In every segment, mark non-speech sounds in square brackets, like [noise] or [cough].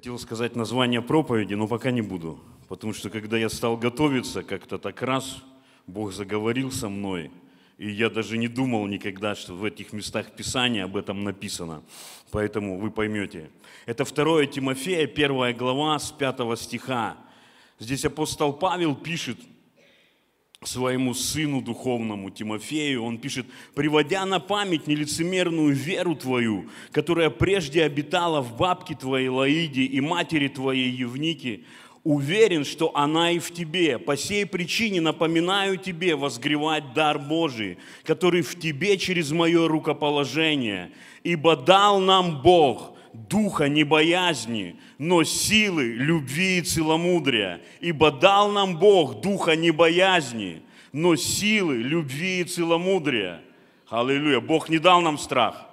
Хотел сказать название проповеди, но пока не буду. Потому что когда я стал готовиться, как-то так раз Бог заговорил со мной, и я даже не думал никогда, что в этих местах Писания об этом написано. Поэтому вы поймете. Это 2 Тимофея, 1 глава с 5 стиха. Здесь апостол Павел пишет своему сыну духовному Тимофею, он пишет, «Приводя на память нелицемерную веру твою, которая прежде обитала в бабке твоей Лаиде и матери твоей Евнике, уверен, что она и в тебе. По сей причине напоминаю тебе возгревать дар Божий, который в тебе через мое рукоположение. Ибо дал нам Бог духа не боязни, но силы, любви и целомудрия. Ибо дал нам Бог духа не боязни, но силы, любви и целомудрия. Аллилуйя. Бог не дал нам страх.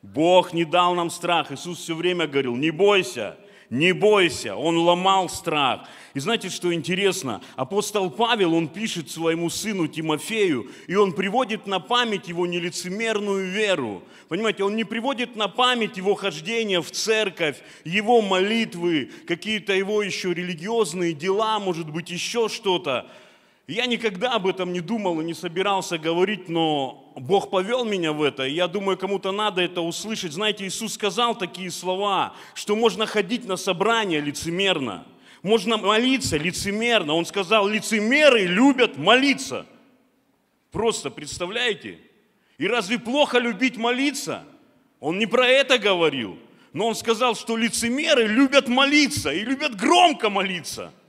Бог не дал нам страх. Иисус все время говорил, не бойся, не бойся, он ломал страх. И знаете, что интересно? Апостол Павел, он пишет своему сыну Тимофею, и он приводит на память его нелицемерную веру. Понимаете, он не приводит на память его хождение в церковь, его молитвы, какие-то его еще религиозные дела, может быть, еще что-то. Я никогда об этом не думал и не собирался говорить, но Бог повел меня в это, и я думаю, кому-то надо это услышать. Знаете, Иисус сказал такие слова, что можно ходить на собрание лицемерно, можно молиться лицемерно. Он сказал, лицемеры любят молиться. Просто представляете? И разве плохо любить молиться? Он не про это говорил, но он сказал, что лицемеры любят молиться и любят громко молиться –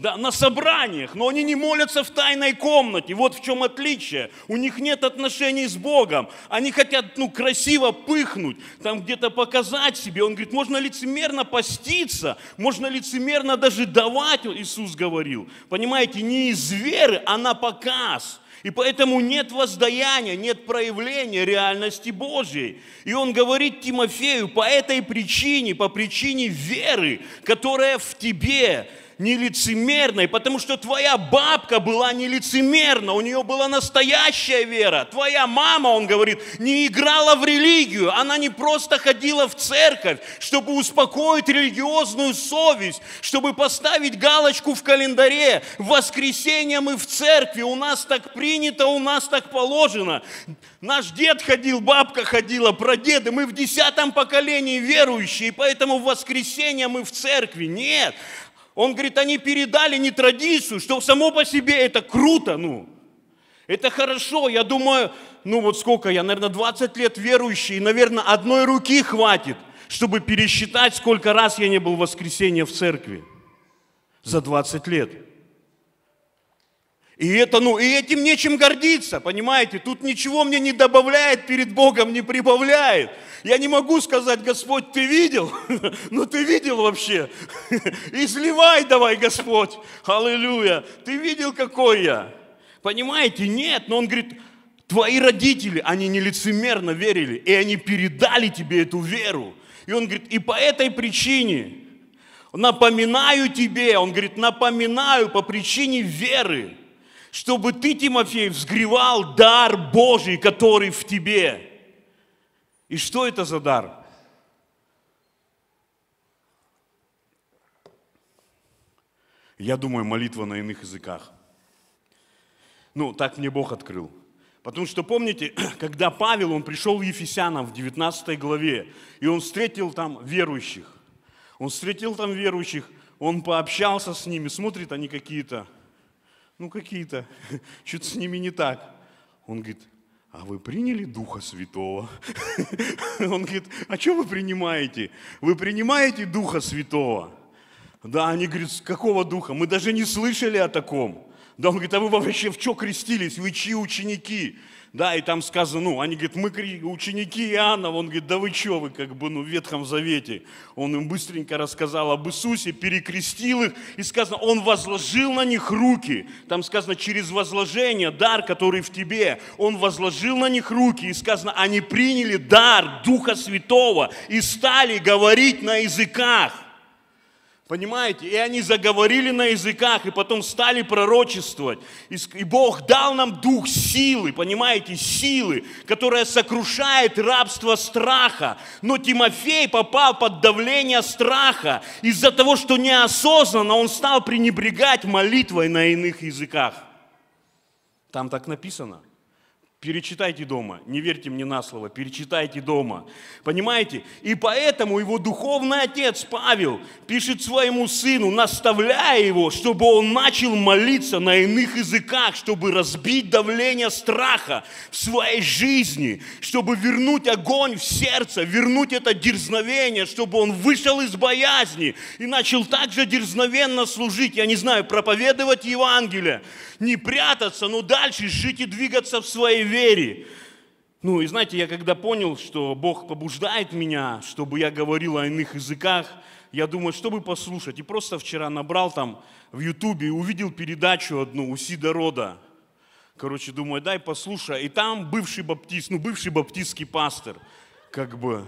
да, на собраниях, но они не молятся в тайной комнате. Вот в чем отличие. У них нет отношений с Богом. Они хотят, ну, красиво пыхнуть, там где-то показать себе. Он говорит, можно лицемерно поститься, можно лицемерно даже давать, Иисус говорил. Понимаете, не из веры, а на показ. И поэтому нет воздаяния, нет проявления реальности Божьей. И он говорит Тимофею, по этой причине, по причине веры, которая в тебе, нелицемерной, потому что твоя бабка была нелицемерна, у нее была настоящая вера. Твоя мама, он говорит, не играла в религию, она не просто ходила в церковь, чтобы успокоить религиозную совесть, чтобы поставить галочку в календаре. В воскресенье мы в церкви, у нас так принято, у нас так положено. Наш дед ходил, бабка ходила, прадеды, мы в десятом поколении верующие, поэтому в воскресенье мы в церкви. Нет, он говорит, они передали не традицию, что само по себе это круто, ну. Это хорошо, я думаю, ну вот сколько я, наверное, 20 лет верующий, и, наверное, одной руки хватит, чтобы пересчитать, сколько раз я не был в воскресенье в церкви за 20 лет. И это, ну, и этим нечем гордиться, понимаете? Тут ничего мне не добавляет перед Богом, не прибавляет. Я не могу сказать, Господь, ты видел? [laughs] Ну, ты видел вообще? [laughs] Изливай давай, Господь. Аллилуйя. Ты видел, какой я? Понимаете? Нет. Но он говорит, твои родители, они нелицемерно верили, и они передали тебе эту веру. И он говорит, и по этой причине напоминаю тебе, он говорит, напоминаю по причине веры, чтобы ты, Тимофей, взгревал дар Божий, который в тебе. И что это за дар? Я думаю, молитва на иных языках. Ну, так мне Бог открыл. Потому что помните, [clears throat] когда Павел, он пришел в Ефесянам в 19 главе, и он встретил там верующих. Он встретил там верующих, он пообщался с ними, смотрит, они какие-то ну какие-то, [laughs] что-то с ними не так. Он говорит, а вы приняли Духа Святого? [laughs] Он говорит, а что вы принимаете? Вы принимаете Духа Святого? Да, они говорят, с какого Духа? Мы даже не слышали о таком. Да, он говорит, а вы вообще в что крестились? Вы чьи ученики? Да, и там сказано, ну, они говорят, мы ученики Иоанна, он говорит, да вы что, вы как бы, ну, в Ветхом Завете. Он им быстренько рассказал об Иисусе, перекрестил их, и сказано, он возложил на них руки. Там сказано, через возложение, дар, который в тебе, он возложил на них руки, и сказано, они приняли дар Духа Святого и стали говорить на языках. Понимаете? И они заговорили на языках, и потом стали пророчествовать. И Бог дал нам дух силы, понимаете, силы, которая сокрушает рабство страха. Но Тимофей попал под давление страха. Из-за того, что неосознанно он стал пренебрегать молитвой на иных языках. Там так написано. Перечитайте дома, не верьте мне на слово, перечитайте дома. Понимаете? И поэтому его духовный отец Павел пишет своему сыну, наставляя его, чтобы он начал молиться на иных языках, чтобы разбить давление страха в своей жизни, чтобы вернуть огонь в сердце, вернуть это дерзновение, чтобы он вышел из боязни и начал также дерзновенно служить, я не знаю, проповедовать Евангелие, не прятаться, но дальше жить и двигаться в своей вере. Ну и знаете, я когда понял, что Бог побуждает меня, чтобы я говорил о иных языках, я думаю, чтобы послушать. И просто вчера набрал там в Ютубе и увидел передачу одну у Сида Рода. Короче, думаю, дай послушай. И там бывший баптист, ну бывший баптистский пастор, как бы.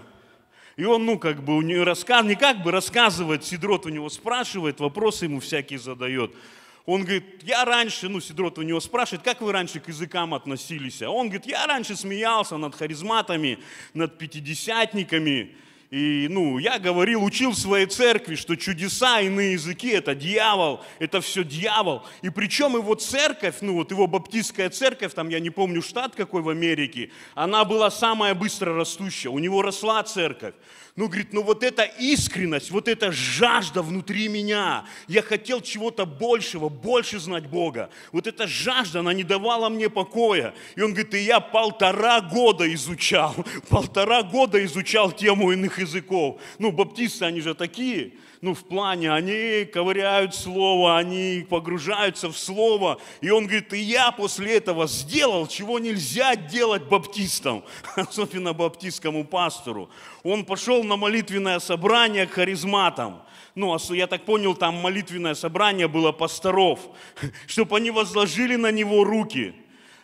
И он, ну, как бы, у него рассказ, не как бы рассказывает, Сидрот у него спрашивает, вопросы ему всякие задает. Он говорит, я раньше, ну, Сидрот у него спрашивает, как вы раньше к языкам относились? А он говорит, я раньше смеялся над харизматами, над пятидесятниками. И, ну, я говорил, учил в своей церкви, что чудеса, иные языки – это дьявол, это все дьявол. И причем его церковь, ну, вот его баптистская церковь, там, я не помню штат какой в Америке, она была самая быстро растущая, у него росла церковь. Ну, говорит, ну вот эта искренность, вот эта жажда внутри меня. Я хотел чего-то большего, больше знать Бога. Вот эта жажда, она не давала мне покоя. И он говорит, и я полтора года изучал, [laughs] полтора года изучал тему иных языков. Ну, баптисты, они же такие ну, в плане, они ковыряют слово, они погружаются в слово. И он говорит, и я после этого сделал, чего нельзя делать баптистам, [laughs] особенно баптистскому пастору. Он пошел на молитвенное собрание к харизматам. Ну, а я так понял, там молитвенное собрание было пасторов, [laughs] чтобы они возложили на него руки.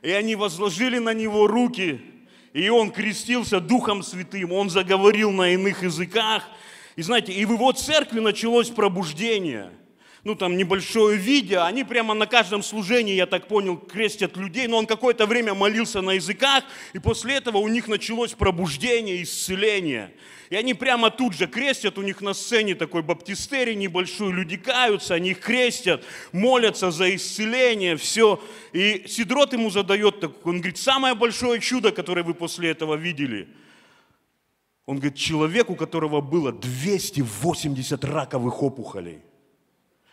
И они возложили на него руки, и он крестился Духом Святым, он заговорил на иных языках, и знаете, и в его церкви началось пробуждение. Ну, там небольшое видео, они прямо на каждом служении, я так понял, крестят людей, но он какое-то время молился на языках, и после этого у них началось пробуждение, исцеление. И они прямо тут же крестят, у них на сцене такой баптистерий небольшой, люди каются, они крестят, молятся за исцеление, все. И Сидрот ему задает, он говорит, самое большое чудо, которое вы после этого видели – он говорит, человек, у которого было 280 раковых опухолей.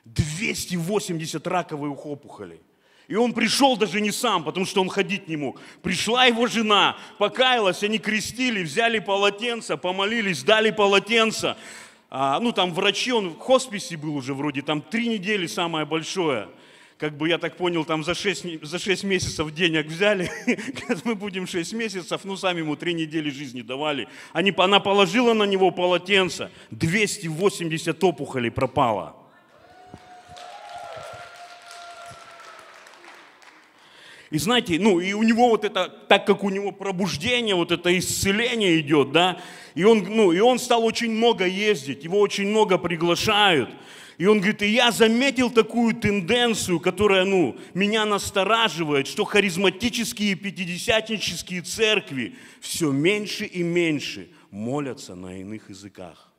280 раковых опухолей. И он пришел даже не сам, потому что он ходить не мог. Пришла его жена, покаялась, они крестили, взяли полотенце, помолились, дали полотенце. А, ну, там врачи, он в хосписе был уже вроде, там три недели самое большое как бы я так понял, там за 6, за 6 месяцев денег взяли, [laughs] мы будем 6 месяцев, ну сами ему 3 недели жизни давали. Они, она положила на него полотенце, 280 опухолей пропало. И знаете, ну и у него вот это, так как у него пробуждение, вот это исцеление идет, да, и он, ну, и он стал очень много ездить, его очень много приглашают. И он говорит, и я заметил такую тенденцию, которая, ну, меня настораживает, что харизматические пятидесятнические церкви все меньше и меньше молятся на иных языках.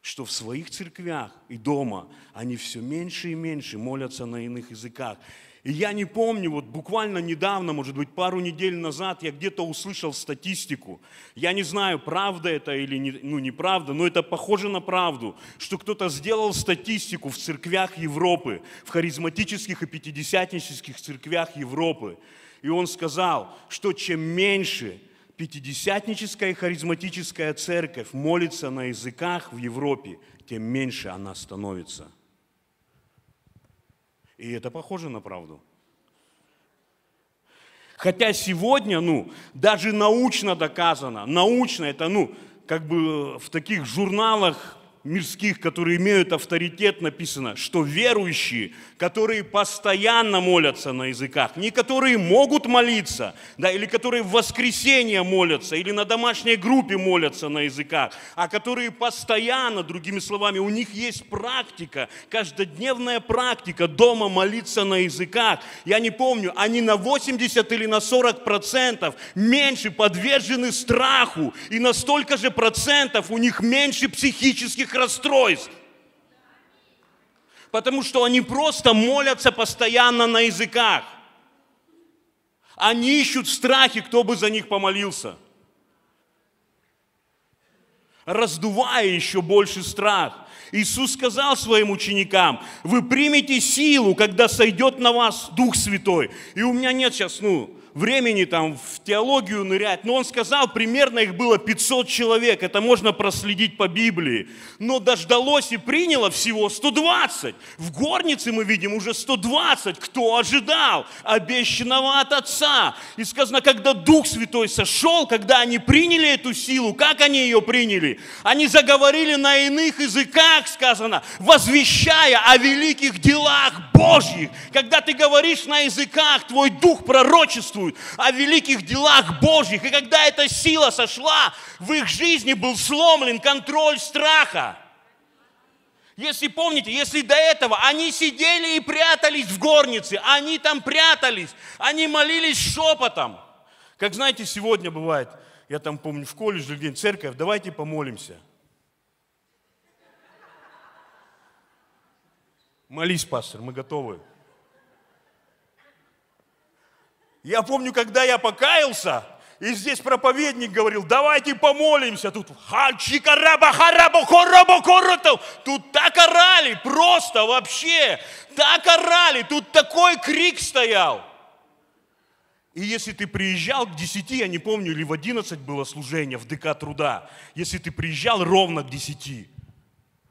Что в своих церквях и дома они все меньше и меньше молятся на иных языках. И я не помню, вот буквально недавно, может быть, пару недель назад я где-то услышал статистику. Я не знаю, правда это или не, ну, неправда, но это похоже на правду, что кто-то сделал статистику в церквях Европы, в харизматических и пятидесятнических церквях Европы. И он сказал, что чем меньше пятидесятническая и харизматическая церковь молится на языках в Европе, тем меньше она становится. И это похоже на правду. Хотя сегодня, ну, даже научно доказано, научно это, ну, как бы в таких журналах мирских, которые имеют авторитет, написано, что верующие, которые постоянно молятся на языках, не которые могут молиться, да, или которые в воскресенье молятся, или на домашней группе молятся на языках, а которые постоянно, другими словами, у них есть практика, каждодневная практика дома молиться на языках. Я не помню, они на 80 или на 40 процентов меньше подвержены страху, и на столько же процентов у них меньше психических расстройств. Потому что они просто молятся постоянно на языках. Они ищут в страхе, кто бы за них помолился. Раздувая еще больше страх. Иисус сказал своим ученикам, вы примете силу, когда сойдет на вас Дух Святой. И у меня нет сейчас, ну, времени там в теологию нырять, но он сказал, примерно их было 500 человек, это можно проследить по Библии. Но дождалось и приняло всего 120. В горнице мы видим уже 120. Кто ожидал? Обещанного от Отца. И сказано, когда Дух Святой сошел, когда они приняли эту силу, как они ее приняли? Они заговорили на иных языках, сказано, возвещая о великих делах Божьих. Когда ты говоришь на языках, твой дух пророчествует, свидетельствуют о великих делах Божьих. И когда эта сила сошла, в их жизни был сломлен контроль страха. Если помните, если до этого они сидели и прятались в горнице, они там прятались, они молились шепотом. Как знаете, сегодня бывает, я там помню в колледже где церковь, давайте помолимся. Молись, пастор, мы готовы. Я помню, когда я покаялся, и здесь проповедник говорил, давайте помолимся. Тут Тут так орали, просто вообще. Так орали, тут такой крик стоял. И если ты приезжал к 10, я не помню, или в 11 было служение в ДК труда, если ты приезжал ровно к 10,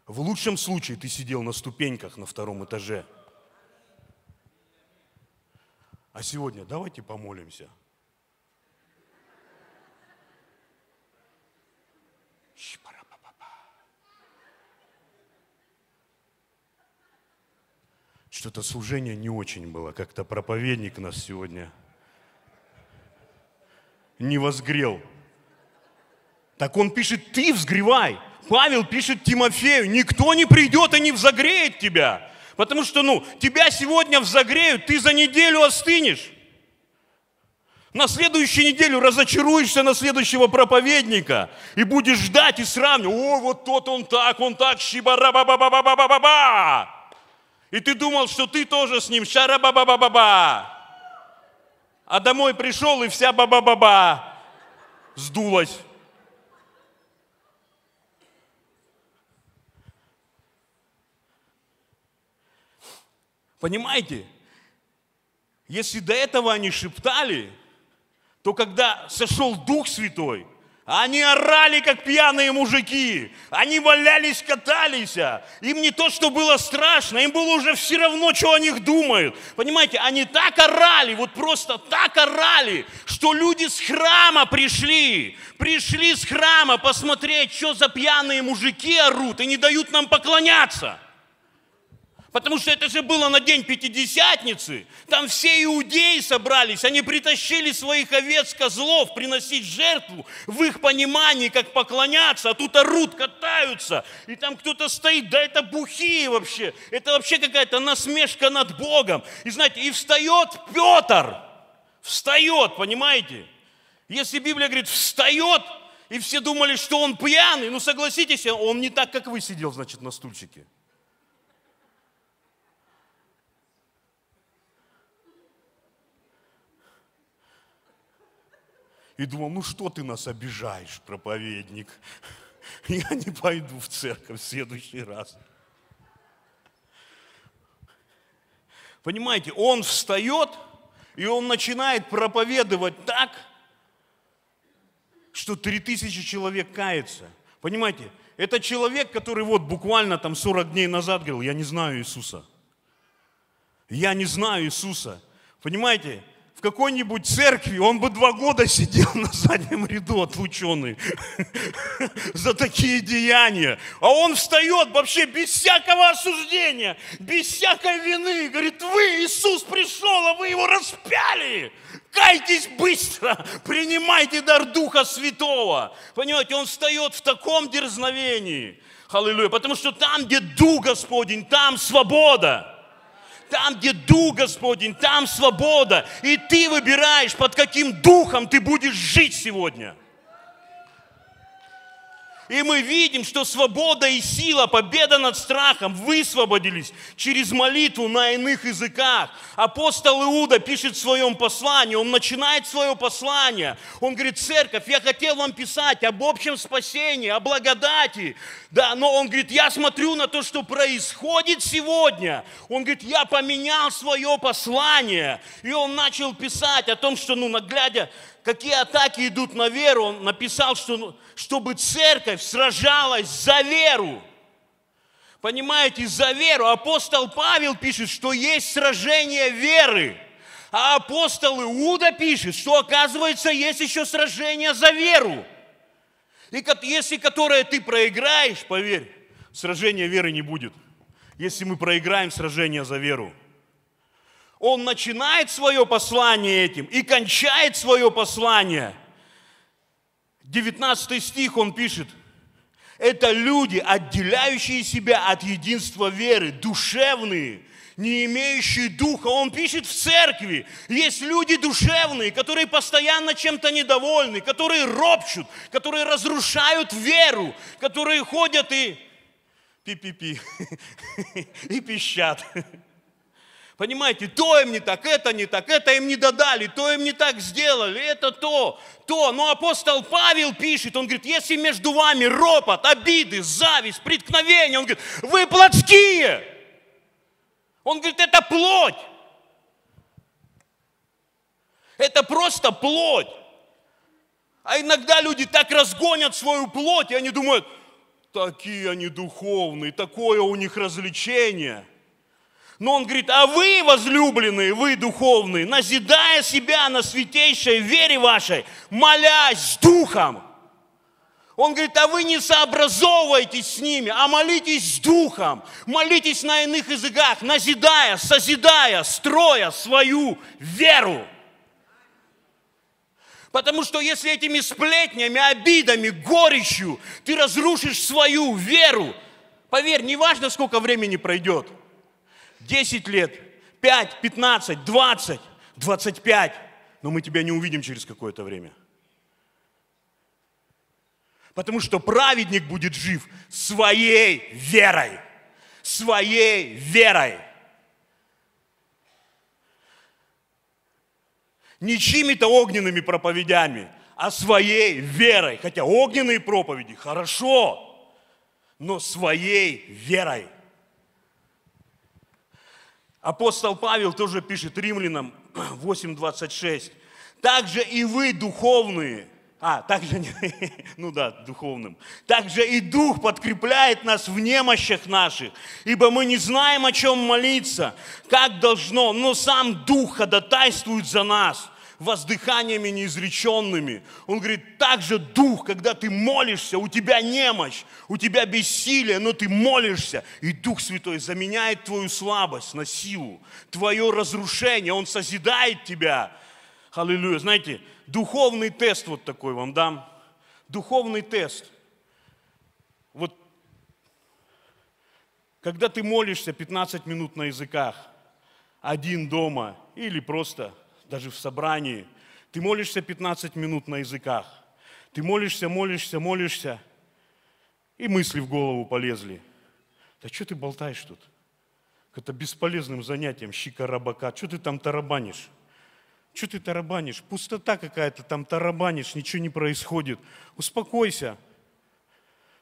в лучшем случае ты сидел на ступеньках на втором этаже – а сегодня давайте помолимся. Что-то служение не очень было, как-то проповедник нас сегодня не возгрел. Так он пишет, ты взгревай. Павел пишет Тимофею, никто не придет и не взогреет тебя. Потому что, ну, тебя сегодня взогреют, ты за неделю остынешь. На следующую неделю разочаруешься на следующего проповедника и будешь ждать и сравнивать. О, вот тот он так, он так, щибара ба ба ба ба ба ба ба ба И ты думал, что ты тоже с ним шара ба ба ба ба ба А домой пришел и вся ба ба ба ба сдулась. Понимаете? Если до этого они шептали, то когда сошел Дух Святой, они орали, как пьяные мужики. Они валялись, катались. Им не то, что было страшно, им было уже все равно, что о них думают. Понимаете, они так орали, вот просто так орали, что люди с храма пришли. Пришли с храма посмотреть, что за пьяные мужики орут и не дают нам поклоняться. Потому что это же было на день Пятидесятницы. Там все иудеи собрались, они притащили своих овец, козлов, приносить жертву в их понимании, как поклоняться, а тут орут, катаются, и там кто-то стоит, да это бухие вообще, это вообще какая-то насмешка над Богом. И знаете, и встает Петр, встает, понимаете? Если Библия говорит, встает, и все думали, что он пьяный, ну согласитесь, он не так, как вы сидел, значит, на стульчике. И думал, ну что ты нас обижаешь, проповедник? [laughs] Я не пойду в церковь в следующий раз. Понимаете, он встает, и он начинает проповедовать так, что три тысячи человек кается. Понимаете, это человек, который вот буквально там 40 дней назад говорил, я не знаю Иисуса. Я не знаю Иисуса. Понимаете, какой-нибудь церкви, он бы два года сидел на заднем ряду отлученный [laughs] за такие деяния. А он встает вообще без всякого осуждения, без всякой вины. Говорит, вы, Иисус пришел, а вы его распяли. Кайтесь быстро, [laughs] принимайте дар Духа Святого. Понимаете, он встает в таком дерзновении. Аллилуйя. Потому что там, где Дух Господень, там свобода. Там, где Дух Господень, там свобода. И ты выбираешь, под каким духом ты будешь жить сегодня. И мы видим, что свобода и сила, победа над страхом высвободились через молитву на иных языках. Апостол Иуда пишет в своем послании, он начинает свое послание. Он говорит, церковь, я хотел вам писать об общем спасении, о благодати. Да, но он говорит, я смотрю на то, что происходит сегодня. Он говорит, я поменял свое послание. И он начал писать о том, что, ну, наглядя какие атаки идут на веру, он написал, что, чтобы церковь сражалась за веру. Понимаете, за веру. Апостол Павел пишет, что есть сражение веры. А апостол Иуда пишет, что оказывается есть еще сражение за веру. И если которое ты проиграешь, поверь, сражения веры не будет. Если мы проиграем сражение за веру он начинает свое послание этим и кончает свое послание. 19 стих он пишет. Это люди, отделяющие себя от единства веры, душевные, не имеющие духа. Он пишет в церкви. Есть люди душевные, которые постоянно чем-то недовольны, которые ропчут, которые разрушают веру, которые ходят и пи-пи-пи, [laughs] и пищат. Понимаете, то им не так, это не так, это им не додали, то им не так сделали, это то, то. Но апостол Павел пишет, он говорит, если между вами ропот, обиды, зависть, преткновение, он говорит, вы плотские. Он говорит, это плоть. Это просто плоть. А иногда люди так разгонят свою плоть, и они думают, такие они духовные, такое у них развлечение – но он говорит, а вы, возлюбленные, вы духовные, назидая себя на святейшей вере вашей, молясь с духом. Он говорит, а вы не сообразовывайтесь с ними, а молитесь с духом, молитесь на иных языках, назидая, созидая, строя свою веру. Потому что если этими сплетнями, обидами, горечью ты разрушишь свою веру, поверь, неважно, сколько времени пройдет – 10 лет, 5, 15, 20, 25, но мы тебя не увидим через какое-то время. Потому что праведник будет жив своей верой. Своей верой. Не чьими-то огненными проповедями, а своей верой. Хотя огненные проповеди хорошо, но своей верой. Апостол Павел тоже пишет римлянам [clears throat] 8.26. Также и вы духовные, а, также, [laughs] ну да, духовным. Также и Дух подкрепляет нас в немощах наших, ибо мы не знаем, о чем молиться, как должно, но сам Дух ходатайствует за нас воздыханиями неизреченными. Он говорит, также дух, когда ты молишься, у тебя немощь, у тебя бессилие, но ты молишься, и Дух Святой заменяет твою слабость на силу, твое разрушение, Он созидает тебя. Аллилуйя. Знаете, духовный тест вот такой вам дам. Духовный тест. Вот когда ты молишься 15 минут на языках, один дома или просто даже в собрании, ты молишься 15 минут на языках, ты молишься, молишься, молишься, и мысли в голову полезли. Да что ты болтаешь тут? Это бесполезным занятием, щика рабака. Что ты там тарабанишь? Что ты тарабанишь? Пустота какая-то, там тарабанишь, ничего не происходит. Успокойся.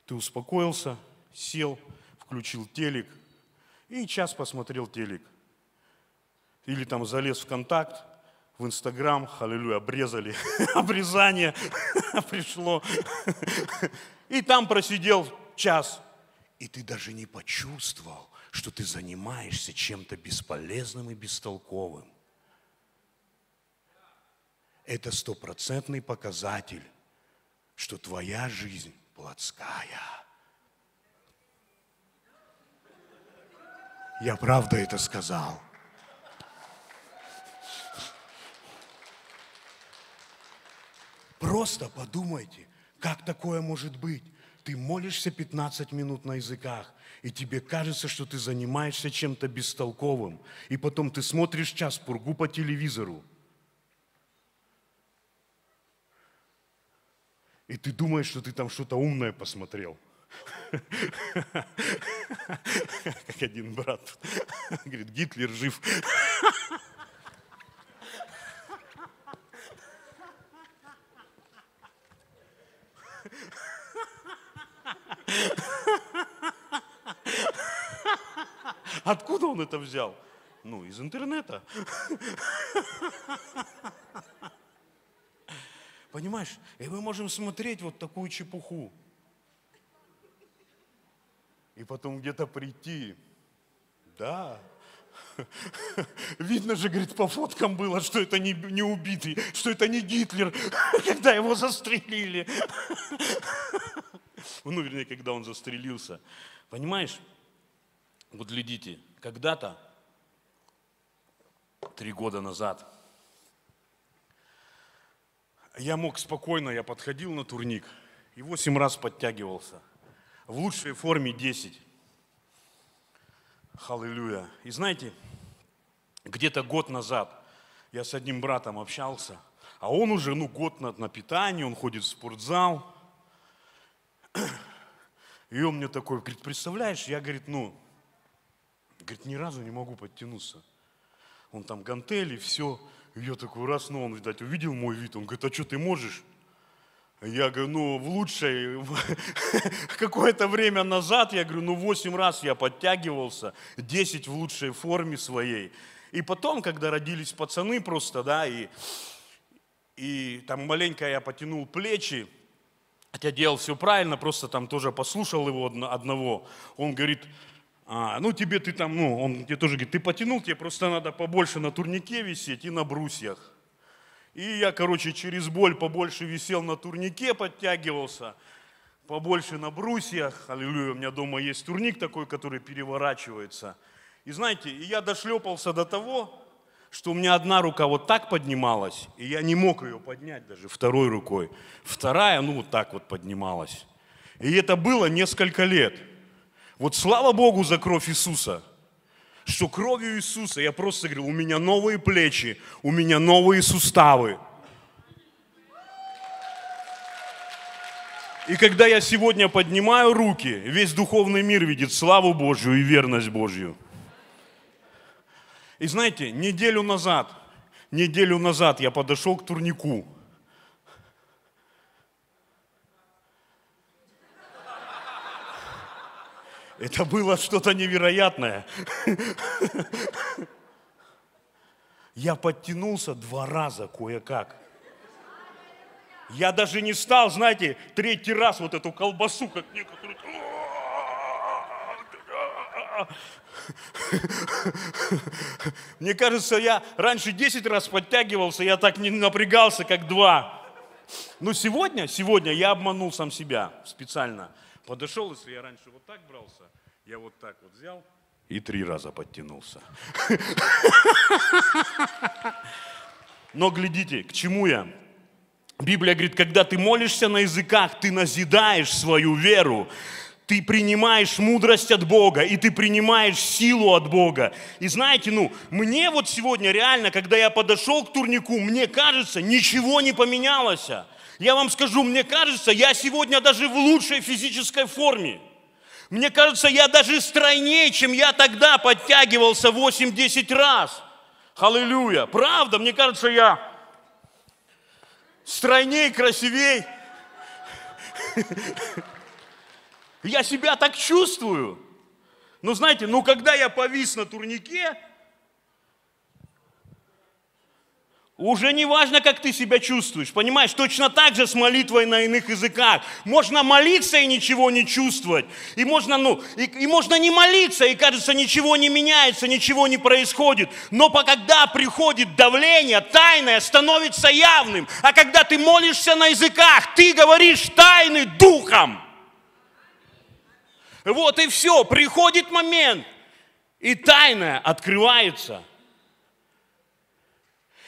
Ты успокоился, сел, включил телек и час посмотрел телек. Или там залез в контакт, в Инстаграм, аллилуйя, обрезали, [laughs] обрезание [laughs] пришло. И там просидел час. И ты даже не почувствовал, что ты занимаешься чем-то бесполезным и бестолковым. это стопроцентный показатель, что твоя жизнь плотская. Я правда это сказал. Просто подумайте, как такое может быть. Ты молишься 15 минут на языках, и тебе кажется, что ты занимаешься чем-то бестолковым. И потом ты смотришь час пургу по телевизору. И ты думаешь, что ты там что-то умное посмотрел. [laughs] Как один брат говорит, Гитлер жив. [laughs] [laughs] Откуда он это взял? Ну, из интернета. [laughs] Понимаешь? И мы можем смотреть вот такую чепуху. И потом где-то прийти. Да. [laughs] Видно же, говорит, по фоткам было, что это не, не убитый, что это не Гитлер, [laughs] когда его застрелили. [laughs] Ну, вернее, когда он застрелился. Понимаешь? Вот глядите, когда-то, три года назад, я мог спокойно, я подходил на турник и восемь раз подтягивался. В лучшей форме 10. Халилюя. И знаете, где-то год назад я с одним братом общался, а он уже, ну, год на, на питании, он ходит в спортзал. И он мне такой, говорит, представляешь, я, говорит, ну, Говорит, ни разу не могу подтянуться. Он там гантели, все. И я такой раз, ну он, видать, увидел мой вид. Он говорит, а что ты можешь? Я говорю, ну, в лучшей, [laughs] какое-то время назад, я говорю, ну, 8 раз я подтягивался, 10 в лучшей форме своей. И потом, когда родились пацаны просто, да, и, и там маленько я потянул плечи, хотя делал все правильно, просто там тоже послушал его одного. Он говорит, а, ну тебе ты там, ну, он тебе тоже говорит, ты потянул, тебе просто надо побольше на турнике висеть и на брусьях. И я, короче, через боль побольше висел на турнике, подтягивался, побольше на брусьях. Аллилуйя, у меня дома есть турник такой, который переворачивается. И знаете, я дошлепался до того, что у меня одна рука вот так поднималась, и я не мог ее поднять даже второй рукой. Вторая, ну, вот так вот поднималась. И это было несколько лет – вот слава Богу за кровь Иисуса, что кровью Иисуса я просто говорю, у меня новые плечи, у меня новые суставы. И когда я сегодня поднимаю руки, весь духовный мир видит славу Божью и верность Божью. И знаете, неделю назад, неделю назад я подошел к турнику – Это было что-то невероятное. Я подтянулся два раза кое-как. Я даже не стал, знаете, третий раз вот эту колбасу, как некоторые. Мне кажется, я раньше 10 раз подтягивался, я так не напрягался, как два. Но сегодня, сегодня я обманул сам себя специально. Подошел, если я раньше вот так брался, я вот так вот взял и три раза подтянулся. [laughs] Но глядите, к чему я? Библия говорит, когда ты молишься на языках, ты назидаешь свою веру ты принимаешь мудрость от Бога, и ты принимаешь силу от Бога. И знаете, ну, мне вот сегодня реально, когда я подошел к турнику, мне кажется, ничего не поменялось. Я вам скажу, мне кажется, я сегодня даже в лучшей физической форме. Мне кажется, я даже стройнее, чем я тогда подтягивался 8-10 раз. Аллилуйя. Правда, мне кажется, я стройнее, красивей. [laughs] Я себя так чувствую. Но знаете, ну когда я повис на турнике, Уже не важно, как ты себя чувствуешь, понимаешь? Точно так же с молитвой на иных языках. Можно молиться и ничего не чувствовать. И можно, ну, и, и можно не молиться, и кажется, ничего не меняется, ничего не происходит. Но когда приходит давление, тайное становится явным. А когда ты молишься на языках, ты говоришь тайны духом. Вот и все, приходит момент, и тайное открывается –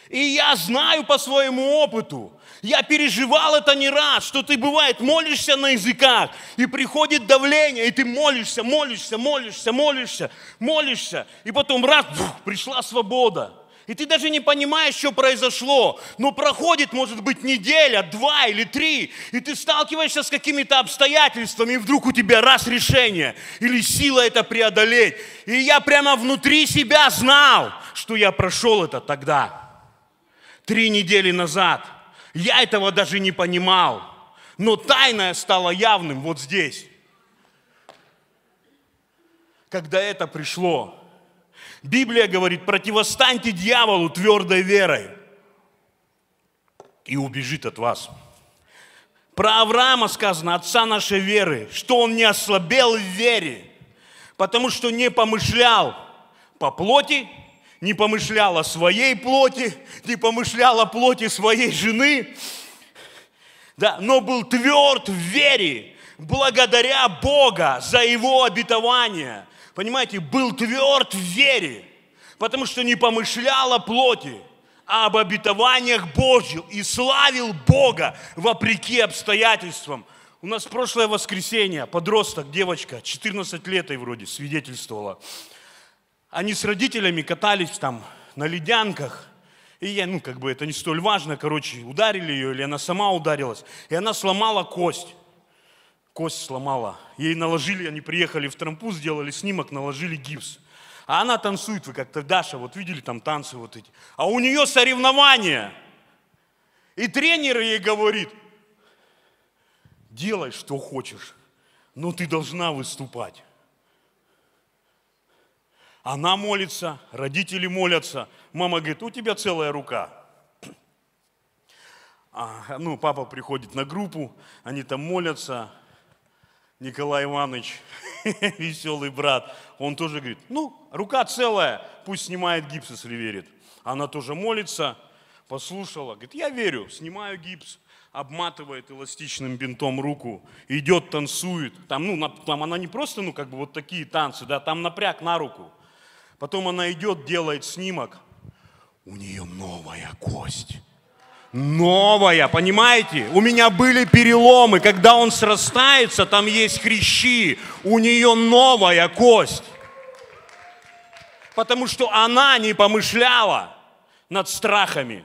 и я знаю по своему опыту, я переживал это не раз, что ты бывает молишься на языках, и приходит давление, и ты молишься, молишься, молишься, молишься, молишься, и потом раз, бух, пришла свобода. И ты даже не понимаешь, что произошло. Но проходит, может быть, неделя, два или три, и ты сталкиваешься с какими-то обстоятельствами, и вдруг у тебя раз решение, или сила это преодолеть. И я прямо внутри себя знал, что я прошел это тогда три недели назад. Я этого даже не понимал. Но тайное стало явным вот здесь. Когда это пришло, Библия говорит, противостаньте дьяволу твердой верой и убежит от вас. Про Авраама сказано, отца нашей веры, что он не ослабел в вере, потому что не помышлял по плоти не помышлял о своей плоти, не помышлял о плоти своей жены, да, но был тверд в вере, благодаря Бога за его обетование. Понимаете, был тверд в вере, потому что не помышлял о плоти, а об обетованиях Божьих и славил Бога вопреки обстоятельствам. У нас прошлое воскресенье подросток, девочка, 14 лет ей вроде свидетельствовала они с родителями катались там на ледянках, и я, ну, как бы это не столь важно, короче, ударили ее, или она сама ударилась, и она сломала кость. Кость сломала. Ей наложили, они приехали в трампу, сделали снимок, наложили гипс. А она танцует, вы как-то, Даша, вот видели там танцы вот эти. А у нее соревнования. И тренер ей говорит, делай, что хочешь, но ты должна выступать. Она молится, родители молятся. Мама говорит, у тебя целая рука. А, ну, папа приходит на группу, они там молятся. Николай Иванович, [laughs] веселый брат, он тоже говорит, ну, рука целая, пусть снимает гипс, если верит. Она тоже молится, послушала, говорит, я верю, снимаю гипс, обматывает эластичным бинтом руку, идет, танцует. Там, ну, там она не просто, ну, как бы вот такие танцы, да, там напряг на руку. Потом она идет, делает снимок. У нее новая кость. Новая, понимаете? У меня были переломы. Когда он срастается, там есть хрящи. У нее новая кость. Потому что она не помышляла над страхами.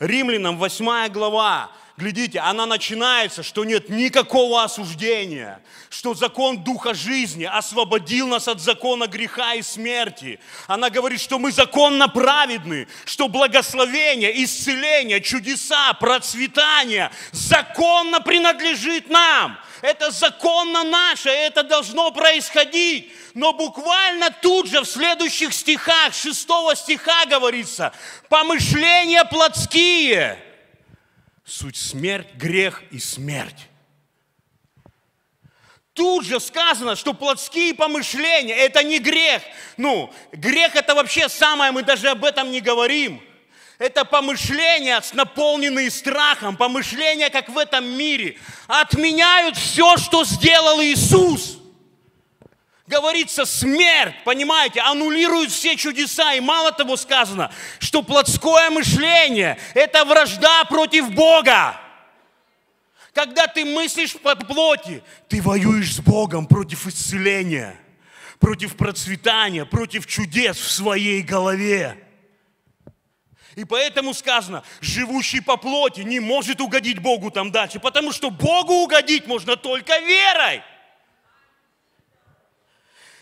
Римлянам 8 глава глядите, она начинается, что нет никакого осуждения, что закон Духа жизни освободил нас от закона греха и смерти. Она говорит, что мы законно праведны, что благословение, исцеление, чудеса, процветание законно принадлежит нам. Это законно наше, это должно происходить. Но буквально тут же в следующих стихах, шестого стиха говорится, помышления плотские – суть смерть, грех и смерть. Тут же сказано, что плотские помышления – это не грех. Ну, грех – это вообще самое, мы даже об этом не говорим. Это помышления, наполненные страхом, помышления, как в этом мире, отменяют все, что сделал Иисус – говорится смерть, понимаете, аннулирует все чудеса. И мало того сказано, что плотское мышление – это вражда против Бога. Когда ты мыслишь по плоти, ты воюешь с Богом против исцеления, против процветания, против чудес в своей голове. И поэтому сказано, живущий по плоти не может угодить Богу там дальше, потому что Богу угодить можно только верой.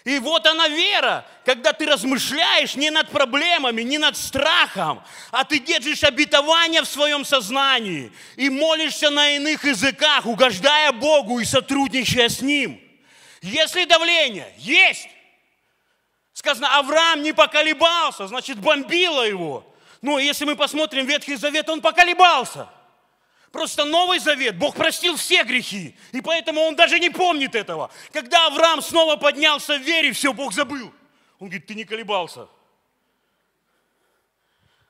И вот она вера, когда ты размышляешь не над проблемами, не над страхом, а ты держишь обетование в своем сознании и молишься на иных языках, угождая Богу и сотрудничая с Ним. Если давление есть, сказано, Авраам не поколебался, значит, бомбило его. Ну, если мы посмотрим Ветхий Завет, он поколебался. Просто Новый Завет, Бог простил все грехи, и поэтому он даже не помнит этого. Когда Авраам снова поднялся в вере, все, Бог забыл. Он говорит, ты не колебался.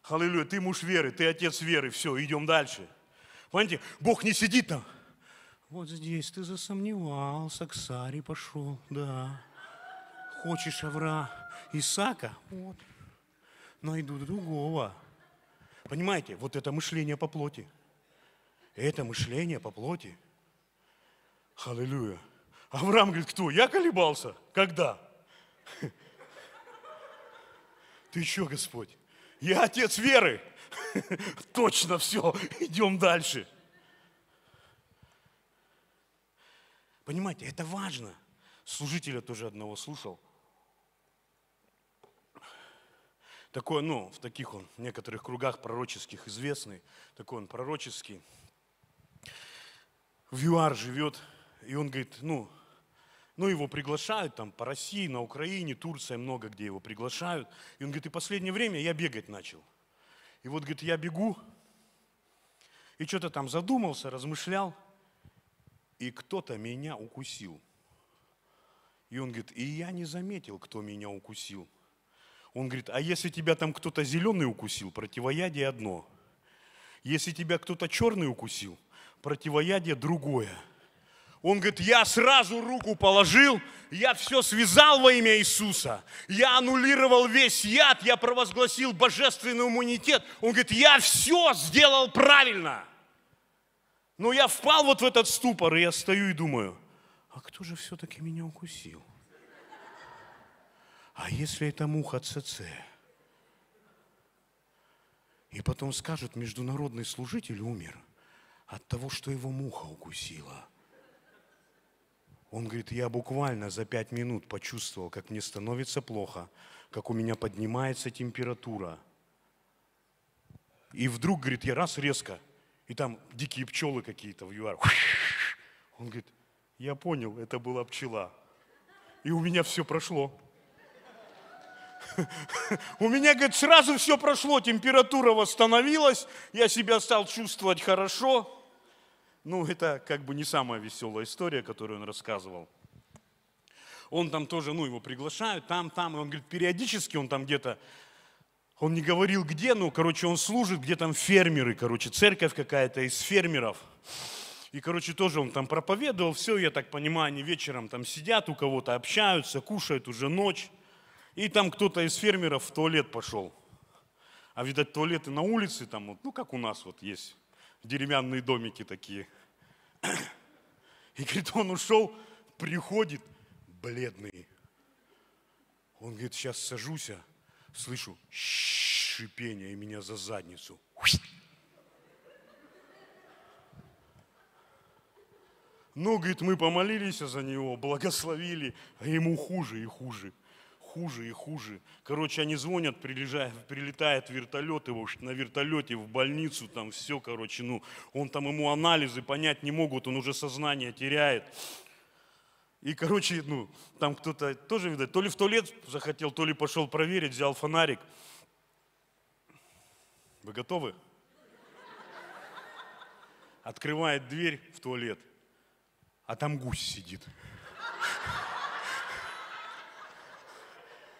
Аллилуйя, ты муж веры, ты отец веры, все, идем дальше. Понимаете, Бог не сидит там. Вот здесь ты засомневался, к Саре пошел, да. Хочешь Авра Исаака? Вот. Найду другого. Понимаете, вот это мышление по плоти. Это мышление по плоти. Аллилуйя. Авраам говорит, кто? Я колебался? Когда? Ты что, Господь? Я отец веры. Точно все, идем дальше. Понимаете, это важно. Служителя тоже одного слушал. Такой, ну, в таких он, в некоторых кругах пророческих известный. Такой он пророческий. В ЮАР живет, и он говорит, ну, ну, его приглашают там по России, на Украине, Турция, много где его приглашают. И он говорит, и последнее время я бегать начал. И вот, говорит, я бегу, и что-то там задумался, размышлял, и кто-то меня укусил. И он говорит, и я не заметил, кто меня укусил. Он говорит, а если тебя там кто-то зеленый укусил, противоядие одно. Если тебя кто-то черный укусил, противоядие другое. Он говорит, я сразу руку положил, я все связал во имя Иисуса. Я аннулировал весь яд, я провозгласил божественный иммунитет. Он говорит, я все сделал правильно. Но я впал вот в этот ступор, и я стою и думаю, а кто же все-таки меня укусил? А если это муха ЦЦ? И потом скажут, международный служитель умер от того, что его муха укусила. Он говорит, я буквально за пять минут почувствовал, как мне становится плохо, как у меня поднимается температура. И вдруг, говорит, я раз резко, и там дикие пчелы какие-то в ЮАР. Он говорит, я понял, это была пчела. И у меня все прошло. У меня, говорит, сразу все прошло, температура восстановилась, я себя стал чувствовать хорошо. Ну, это как бы не самая веселая история, которую он рассказывал. Он там тоже, ну, его приглашают, там, там, и он говорит, периодически он там где-то, он не говорил где, ну, короче, он служит, где там фермеры, короче, церковь какая-то из фермеров. И, короче, тоже он там проповедовал, все, я так понимаю, они вечером там сидят, у кого-то общаются, кушают уже ночь. И там кто-то из фермеров в туалет пошел. А, видать, туалеты на улице, там, вот, ну, как у нас вот есть деревянные домики такие. [clears throat] И говорит, он ушел, приходит, бледный. Он говорит, сейчас сажусь, а слышу шипение и меня за задницу. Ну, говорит, мы помолились за него, благословили, а ему хуже и хуже хуже и хуже. Короче, они звонят, прилежает, прилетает вертолет, его на вертолете в больницу, там все, короче, ну, он там ему анализы понять не могут, он уже сознание теряет. И, короче, ну, там кто-то тоже, видать, то ли в туалет захотел, то ли пошел проверить, взял фонарик. Вы готовы? Открывает дверь в туалет, а там гусь сидит.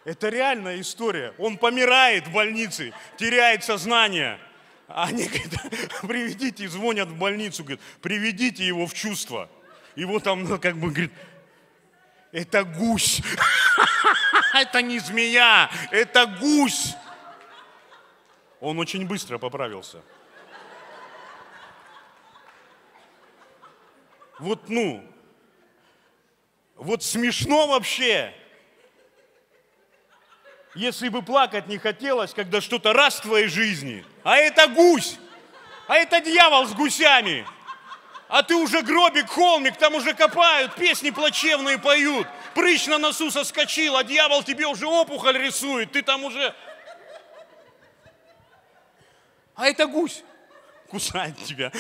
Это реальная история. Он помирает в больнице, теряет сознание. А они говорят, [laughs] приведите, звонят в больницу, говорят, приведите его в чувство. Его там, ну, как бы, говорит, это гусь. [laughs] Это не змея, это гусь. Он очень быстро поправился. Вот, ну, вот смешно вообще. Если бы плакать не хотелось, когда что-то раз в твоей жизни, а это гусь, а это дьявол с гусями, а ты уже гробик, холмик, там уже копают, песни плачевные поют, прыщ на носу соскочил, а дьявол тебе уже опухоль рисует, ты там уже... А это гусь кусает тебя.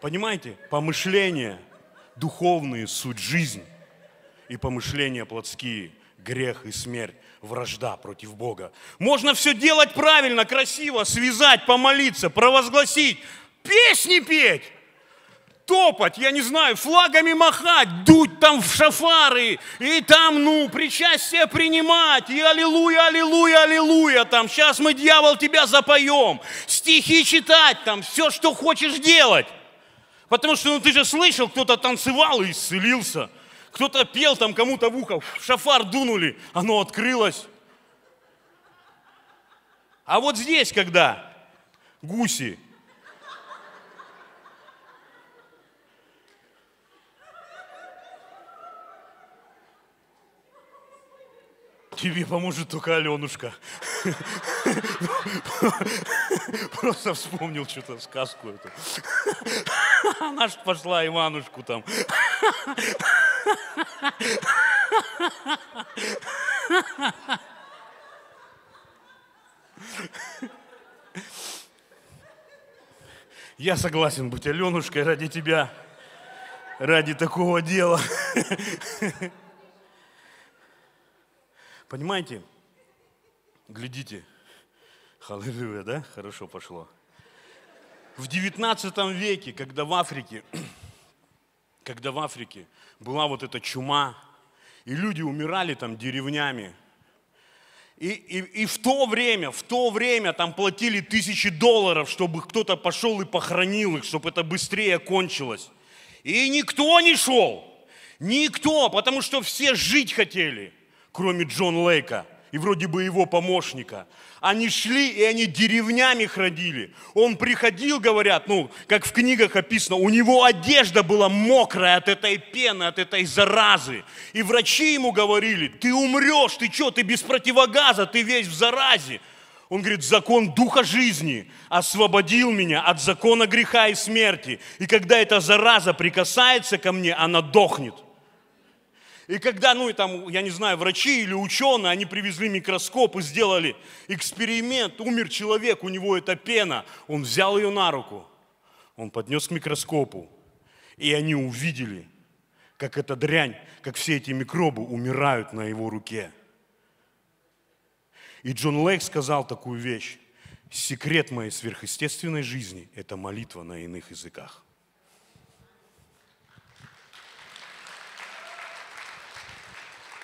Понимаете, помышление – духовные суть жизнь и помышления плотские грех и смерть, вражда против Бога. Можно все делать правильно, красиво, связать, помолиться, провозгласить, песни петь топать, я не знаю, флагами махать, дуть там в шафары, и там, ну, причастие принимать, и аллилуйя, аллилуйя, аллилуйя, там, сейчас мы, дьявол, тебя запоем, стихи читать, там, все, что хочешь делать. Потому что, ну, ты же слышал, кто-то танцевал и исцелился, кто-то пел там кому-то в ухо, шафар дунули, оно открылось. А вот здесь, когда гуси Тебе поможет только Аленушка. [laughs] Просто вспомнил что-то сказку эту. [laughs] Она ж пошла Иванушку там. Я согласен быть Аленушкой ради тебя, ради такого дела. Понимаете? Глядите. Халилюя, да? Хорошо пошло. В 19 веке, когда в Африке, [clears throat] когда в Африке была вот эта чума, и люди умирали там деревнями, и, и, и в то время, в то время там платили тысячи долларов, чтобы кто-то пошел и похоронил их, чтобы это быстрее кончилось. И никто не шел. Никто, потому что все жить хотели кроме Джон Лейка и вроде бы его помощника. Они шли, и они деревнями ходили. Он приходил, говорят, ну, как в книгах описано, у него одежда была мокрая от этой пены, от этой заразы. И врачи ему говорили, ты умрешь, ты что, ты без противогаза, ты весь в заразе. Он говорит, закон духа жизни освободил меня от закона греха и смерти. И когда эта зараза прикасается ко мне, она дохнет. И когда, ну, и там, я не знаю, врачи или ученые, они привезли микроскоп и сделали эксперимент, умер человек, у него эта пена, он взял ее на руку, он поднес к микроскопу, и они увидели, как эта дрянь, как все эти микробы умирают на его руке. И Джон Лейк сказал такую вещь. Секрет моей сверхъестественной жизни – это молитва на иных языках.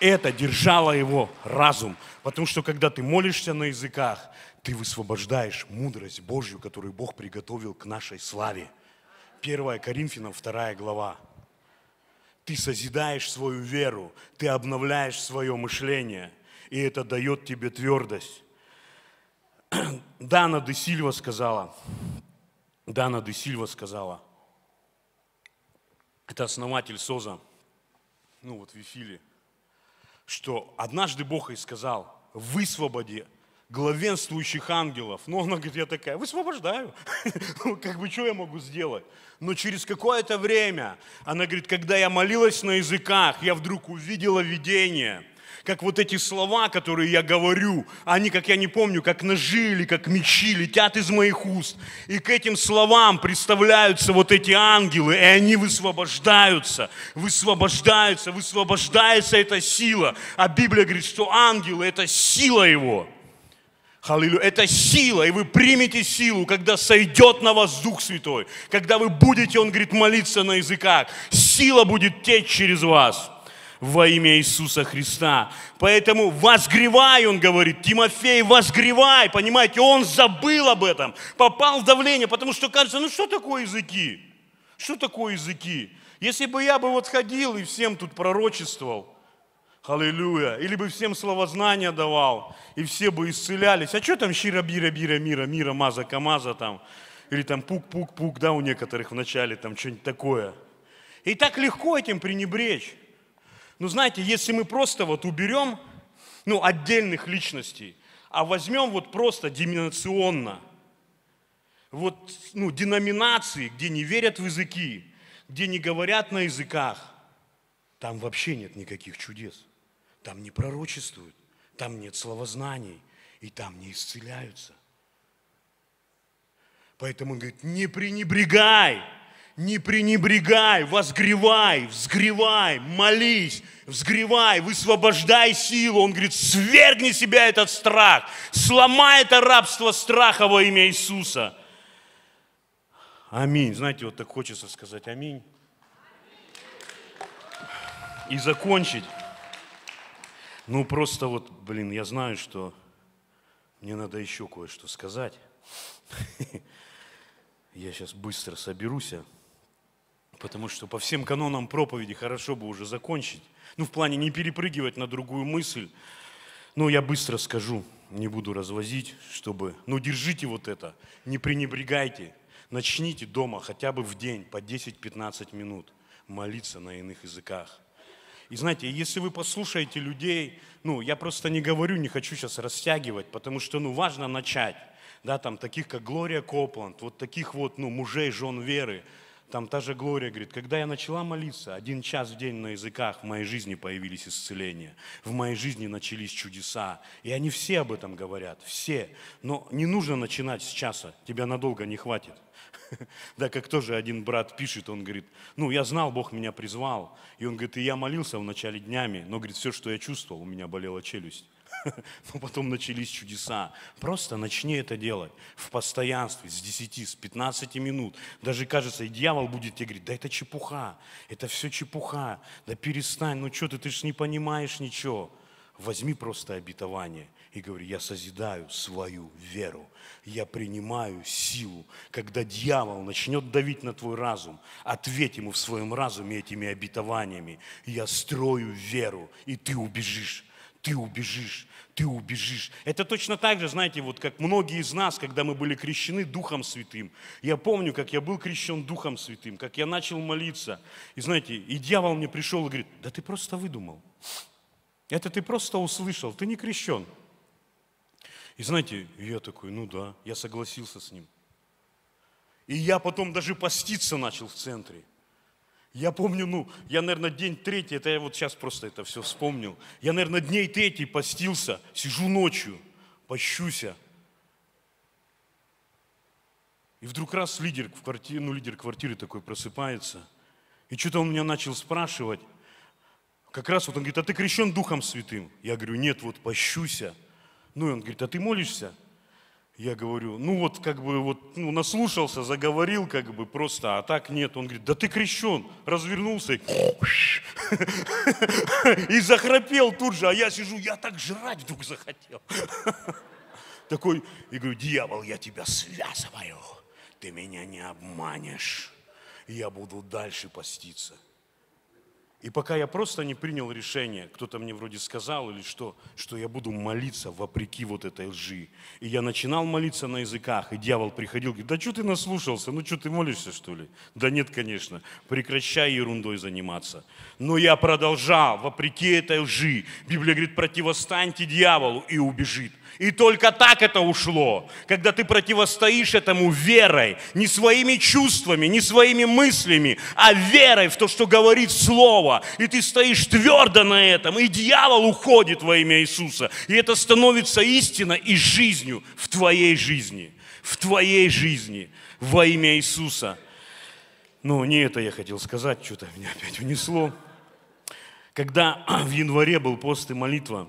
Это держало его разум. Потому что когда ты молишься на языках, ты высвобождаешь мудрость Божью, которую Бог приготовил к нашей славе. 1 Коринфянам 2 глава. Ты созидаешь свою веру, ты обновляешь свое мышление, и это дает тебе твердость. [clears throat] Дана де Сильва сказала, Дана де Сильва сказала, это основатель СОЗа, ну вот в Вифиле, что однажды Бог ей сказал, высвободи главенствующих ангелов. Но она говорит, я такая, высвобождаю. [laughs] Ну, как бы, что я могу сделать? Но через какое-то время, она говорит, когда я молилась на языках, я вдруг увидела видение – как вот эти слова, которые я говорю, они, как я не помню, как ножи или как мечи летят из моих уст. И к этим словам представляются вот эти ангелы, и они высвобождаются, высвобождаются, высвобождается эта сила. А Библия говорит, что ангелы – это сила его. Аллилуйя. Это сила, и вы примете силу, когда сойдет на вас Дух Святой. Когда вы будете, он говорит, молиться на языках. Сила будет течь через вас во имя Иисуса Христа. Поэтому возгревай, он говорит, Тимофей, возгревай, понимаете, он забыл об этом, попал в давление, потому что кажется, ну что такое языки? Что такое языки? Если бы я бы вот ходил и всем тут пророчествовал, Аллилуйя. Или бы всем словознание давал, и все бы исцелялись. А что там щира бира бира мира мира маза камаза там? Или там пук-пук-пук, да, у некоторых в начале там что-нибудь такое. И так легко этим пренебречь. Ну, знаете, если мы просто вот уберем, ну, отдельных личностей, а возьмем вот просто деноминационно, вот, ну, деноминации, где не верят в языки, где не говорят на языках, там вообще нет никаких чудес. Там не пророчествуют, там нет словознаний, и там не исцеляются. Поэтому он говорит, не пренебрегай Не пренебрегай, возгревай, взгревай, молись, взгревай, высвобождай силу. Он говорит, свергни себя этот страх, сломай это рабство страха во имя Иисуса. Аминь. Знаете, вот так хочется сказать аминь. И закончить. Ну, просто вот, блин, я знаю, что мне надо еще кое-что сказать. [laughs] Я сейчас быстро соберусь, потому что по всем канонам проповеди хорошо бы уже закончить. Ну, в плане не перепрыгивать на другую мысль. Но я быстро скажу, не буду развозить, чтобы... Ну, держите вот это, не пренебрегайте. Начните дома хотя бы в день по 10-15 минут молиться на иных языках. И знаете, если вы послушаете людей, ну, я просто не говорю, не хочу сейчас растягивать, потому что, ну, важно начать. Да, там таких, как Глория Копланд, вот таких вот, ну, мужей, жен веры. Там та же Глория говорит, когда я начала молиться, один час в день на языках в моей жизни появились исцеления, в моей жизни начались чудеса. И они все об этом говорят, все. Но не нужно начинать с часа, тебя надолго не хватит. [laughs] Да, как тоже один брат пишет, он говорит, ну, я знал, Бог меня призвал. И он говорит, и я молился в начале днями, но, говорит, все, что я чувствовал, у меня болела челюсть. [laughs] Но потом начались чудеса. Просто начни это делать в постоянстве, с 10, с 15 минут. Даже кажется, и дьявол будет тебе говорить, да это чепуха, это все чепуха, да перестань, ну что ты, ты же не понимаешь ничего. Возьми просто обетование и говори, я созидаю свою веру, я принимаю силу. Когда дьявол начнет давить на твой разум, ответь ему в своем разуме этими обетованиями. Я строю веру, и ты убежишь ты убежишь, ты убежишь. Это точно так же, знаете, вот как многие из нас, когда мы были крещены Духом Святым. Я помню, как я был крещен Духом Святым, как я начал молиться. И знаете, и дьявол мне пришел и говорит, да ты просто выдумал. Это ты просто услышал, ты не крещен. И знаете, я такой, ну да, я согласился с ним. И я потом даже поститься начал в центре. Я помню, ну, я, наверное, день третий, это я вот сейчас просто это все вспомнил. Я, наверное, дней третий постился, сижу ночью, пощуся. И вдруг раз лидер, в квартире, ну, лидер квартиры такой просыпается. И что-то он меня начал спрашивать. Как раз вот он говорит, а ты крещен Духом Святым? Я говорю, нет, вот пощуся. Ну, и он говорит, а ты молишься? Я говорю, ну вот как бы вот ну, наслушался, заговорил как бы просто, а так нет. Он говорит, да ты крещен. Развернулся и, [laughs] захрапел тут же, а я сижу, я так жрать вдруг захотел. [laughs] Такой, и говорю, дьявол, я тебя связываю, ты меня не обманешь, я буду дальше поститься. И пока я просто не принял решение, кто-то мне вроде сказал или что, что я буду молиться вопреки вот этой лжи. И я начинал молиться на языках, и дьявол приходил, говорит, да что ты наслушался, ну что ты молишься что ли? Да нет, конечно, прекращай ерундой заниматься. Но я продолжал, вопреки этой лжи. Библия говорит, противостаньте дьяволу и убежит. И только так это ушло, когда ты противостоишь этому верой, не своими чувствами, не своими мыслями, а верой в то, что говорит Слово. И ты стоишь твердо на этом, и дьявол уходит во имя Иисуса. И это становится истиной и жизнью в твоей жизни, в твоей жизни во имя Иисуса. Но не это я хотел сказать, что-то меня опять унесло. Когда [clears throat] в январе был пост и молитва,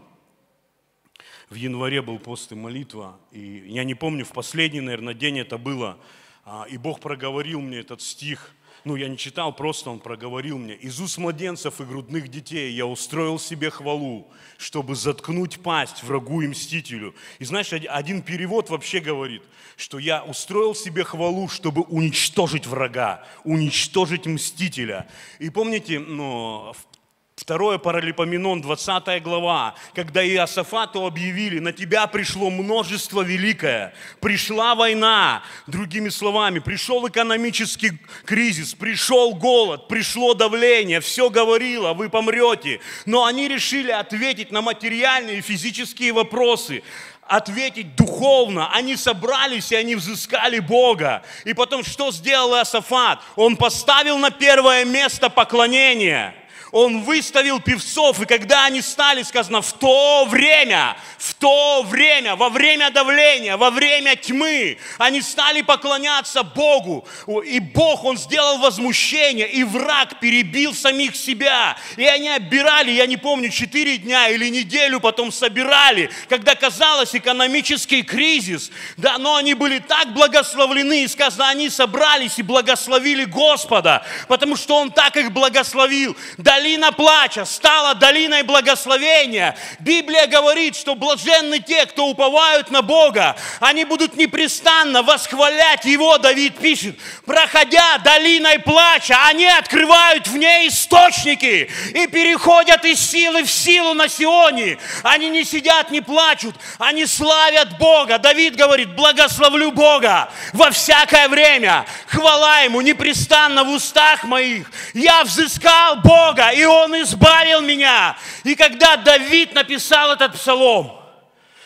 в январе был пост и молитва, и я не помню, в последний, наверное, день это было, а, и Бог проговорил мне этот стих, ну, я не читал, просто Он проговорил мне. «Из уст младенцев и грудных детей я устроил себе хвалу, чтобы заткнуть пасть врагу и мстителю». И знаешь, один перевод вообще говорит, что я устроил себе хвалу, чтобы уничтожить врага, уничтожить мстителя. И помните, ну, в Второе Паралипоменон, 20 глава, когда Иосафату объявили, на тебя пришло множество великое, пришла война, другими словами, пришел экономический кризис, пришел голод, пришло давление, все говорило, вы помрете. Но они решили ответить на материальные и физические вопросы ответить духовно. Они собрались и они взыскали Бога. И потом что сделал Иосафат? Он поставил на первое место поклонение – Он выставил певцов, и когда они стали, сказано, в то время, в то время, во время давления, во время тьмы, они стали поклоняться Богу. И Бог, Он сделал возмущение, и враг перебил самих себя. И они обирали, я не помню, четыре дня или неделю потом собирали, когда казалось экономический кризис. Да, но они были так благословлены, и сказано, они собрались и благословили Господа, потому что Он так их благословил. Долина плача стала долиной благословения. Библия говорит, что блаженны те, кто уповают на Бога. Они будут непрестанно восхвалять Его, Давид пишет. Проходя долиной плача, они открывают в ней источники и переходят из силы в силу на Сионе. Они не сидят, не плачут, они славят Бога. Давид говорит, благословлю Бога во всякое время. Хвала Ему непрестанно в устах моих. Я взыскал Бога, и Он избавил меня. И когда Давид написал этот псалом,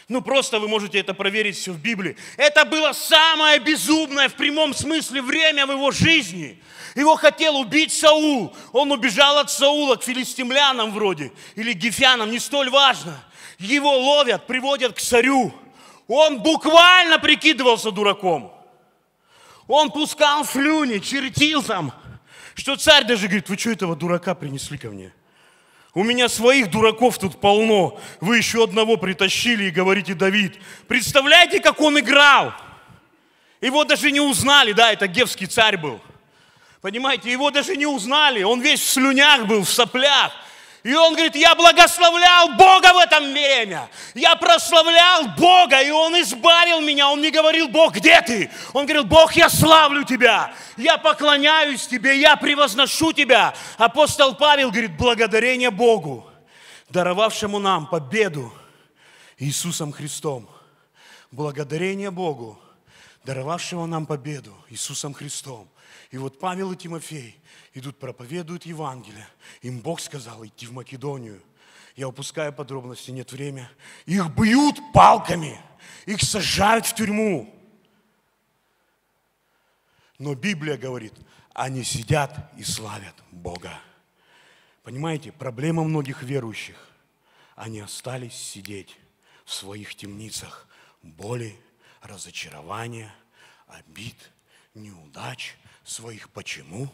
ну, просто вы можете это проверить все в Библии. Это было самое безумное в прямом смысле время в его жизни. Его хотел убить Саул. Он убежал от Саула к филистимлянам вроде, или гефянам, не столь важно. Его ловят, приводят к царю. Он буквально прикидывался дураком. Он пускал слюни, чертил там, что царь даже говорит, вы что этого дурака принесли ко мне? У меня своих дураков тут полно. Вы еще одного притащили и говорите, Давид. Представляете, как он играл? Его даже не узнали, да, это гевский царь был. Понимаете, его даже не узнали. Он весь в слюнях был, в соплях. И он говорит, я благословлял Бога в этом время. Я прославлял Бога, и Он избавил меня. Он не говорил, Бог, где ты? Он говорил, Бог, я славлю Тебя. Я поклоняюсь Тебе, я превозношу Тебя. Апостол Павел говорит, благодарение Богу, даровавшему нам победу Иисусом Христом. Благодарение Богу, даровавшему нам победу Иисусом Христом. И вот Павел и Тимофей идут, проповедуют Евангелие. Им Бог сказал идти в Македонию. Я упускаю подробности, нет времени. Их бьют палками, их сажают в тюрьму. Но Библия говорит, они сидят и славят Бога. Понимаете, проблема многих верующих. Они остались сидеть в своих темницах боли, разочарования, обид, неудач своих. Почему?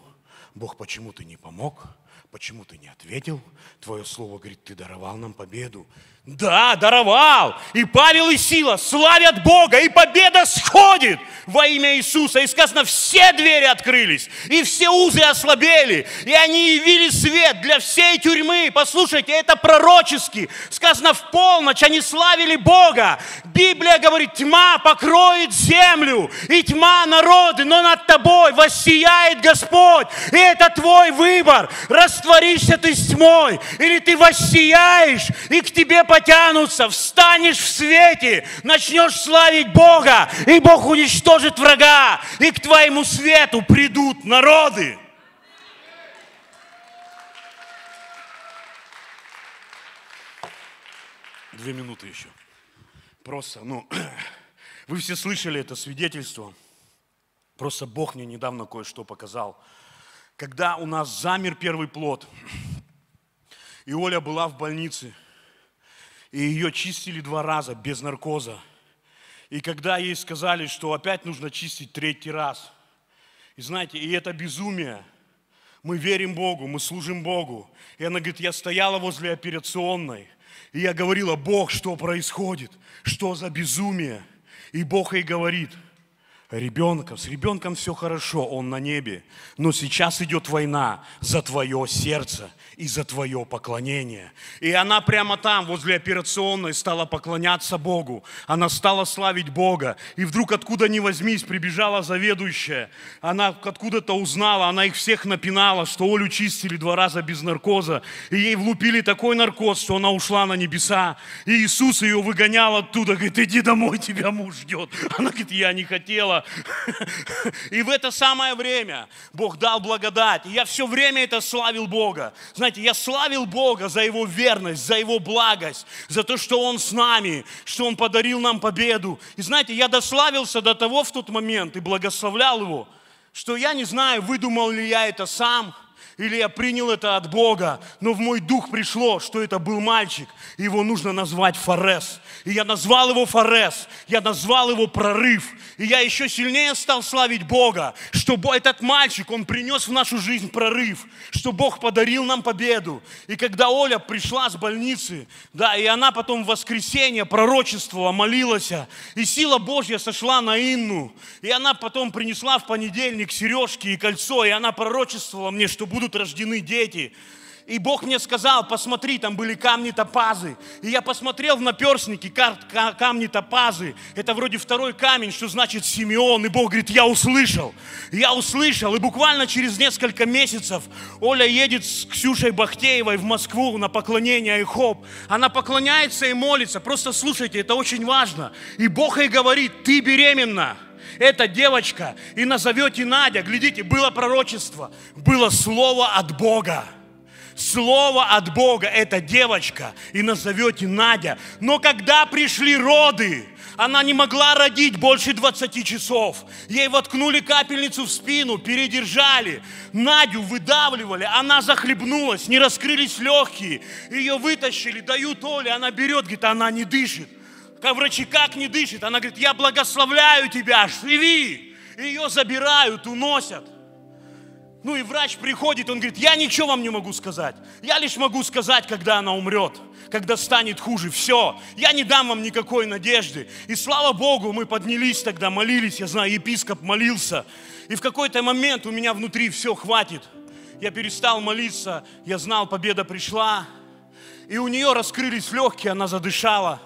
Бог, почему ты не помог? Почему ты не ответил? Твое слово говорит, ты даровал нам победу. Да, даровал. И Павел и Сила славят Бога, и победа сходит во имя Иисуса. И сказано, все двери открылись, и все узы ослабели, и они явили свет для всей тюрьмы. Послушайте, это пророчески. Сказано, в полночь они славили Бога. Библия говорит, тьма покроет землю, и тьма народы, но над тобой воссияет Господь. И это твой выбор. Растворишься ты с тьмой, или ты воссияешь, и к тебе потянутся, встанешь в свете, начнешь славить Бога, и Бог уничтожит врага, и к твоему свету придут народы. Две минуты еще. Просто, ну, [clears throat] вы все слышали это свидетельство. Просто Бог мне недавно кое-что показал. Когда у нас замер первый плод, [clears throat] и Оля была в больнице – и ее чистили два раза без наркоза. И когда ей сказали, что опять нужно чистить третий раз, и знаете, и это безумие, мы верим Богу, мы служим Богу. И она говорит, я стояла возле операционной, и я говорила, Бог, что происходит? Что за безумие? И Бог ей говорит, ребенком, с ребенком все хорошо, он на небе, но сейчас идет война за твое сердце и за твое поклонение. И она прямо там, возле операционной, стала поклоняться Богу. Она стала славить Бога. И вдруг откуда ни возьмись, прибежала заведующая. Она откуда-то узнала, она их всех напинала, что Олю чистили два раза без наркоза. И ей влупили такой наркоз, что она ушла на небеса. И Иисус ее выгонял оттуда, говорит, иди домой, [laughs] тебя муж ждет. Она говорит, я не хотела. И в это самое время Бог дал благодать. И я все время это славил Бога. Знаете, я славил Бога за Его верность, за Его благость, за то, что Он с нами, что Он подарил нам победу. И знаете, я дославился до того в тот момент и благословлял Его, что я не знаю, выдумал ли я это сам, или я принял это от Бога, но в мой дух пришло, что это был мальчик, и его нужно назвать Форес. И я назвал его Форес, я назвал его прорыв, и я еще сильнее стал славить Бога, что этот мальчик, он принес в нашу жизнь прорыв, что Бог подарил нам победу. И когда Оля пришла с больницы, да, и она потом в воскресенье пророчествовала, молилась, и сила Божья сошла на Инну, и она потом принесла в понедельник сережки и кольцо, и она пророчествовала мне, что будут рождены дети. И Бог мне сказал, посмотри, там были камни топазы. И я посмотрел в наперстники камни топазы. Это вроде второй камень, что значит Симеон. И Бог говорит, я услышал. Я услышал. И буквально через несколько месяцев Оля едет с Ксюшей Бахтеевой в Москву на поклонение Айхоп. Она поклоняется и молится. Просто слушайте, это очень важно. И Бог ей говорит, ты беременна эта девочка и назовете Надя. Глядите, было пророчество, было слово от Бога. Слово от Бога, эта девочка, и назовете Надя. Но когда пришли роды, она не могла родить больше 20 часов. Ей воткнули капельницу в спину, передержали. Надю выдавливали, она захлебнулась, не раскрылись легкие. Ее вытащили, дают Оле, она берет, говорит, она не дышит. Как врачи как не дышит. Она говорит, я благословляю тебя, живи. Ее забирают, уносят. Ну и врач приходит, он говорит, я ничего вам не могу сказать. Я лишь могу сказать, когда она умрет, когда станет хуже. Все, я не дам вам никакой надежды. И слава Богу, мы поднялись тогда, молились, я знаю, епископ молился. И в какой-то момент у меня внутри все хватит. Я перестал молиться, я знал, победа пришла. И у нее раскрылись легкие, она задышала.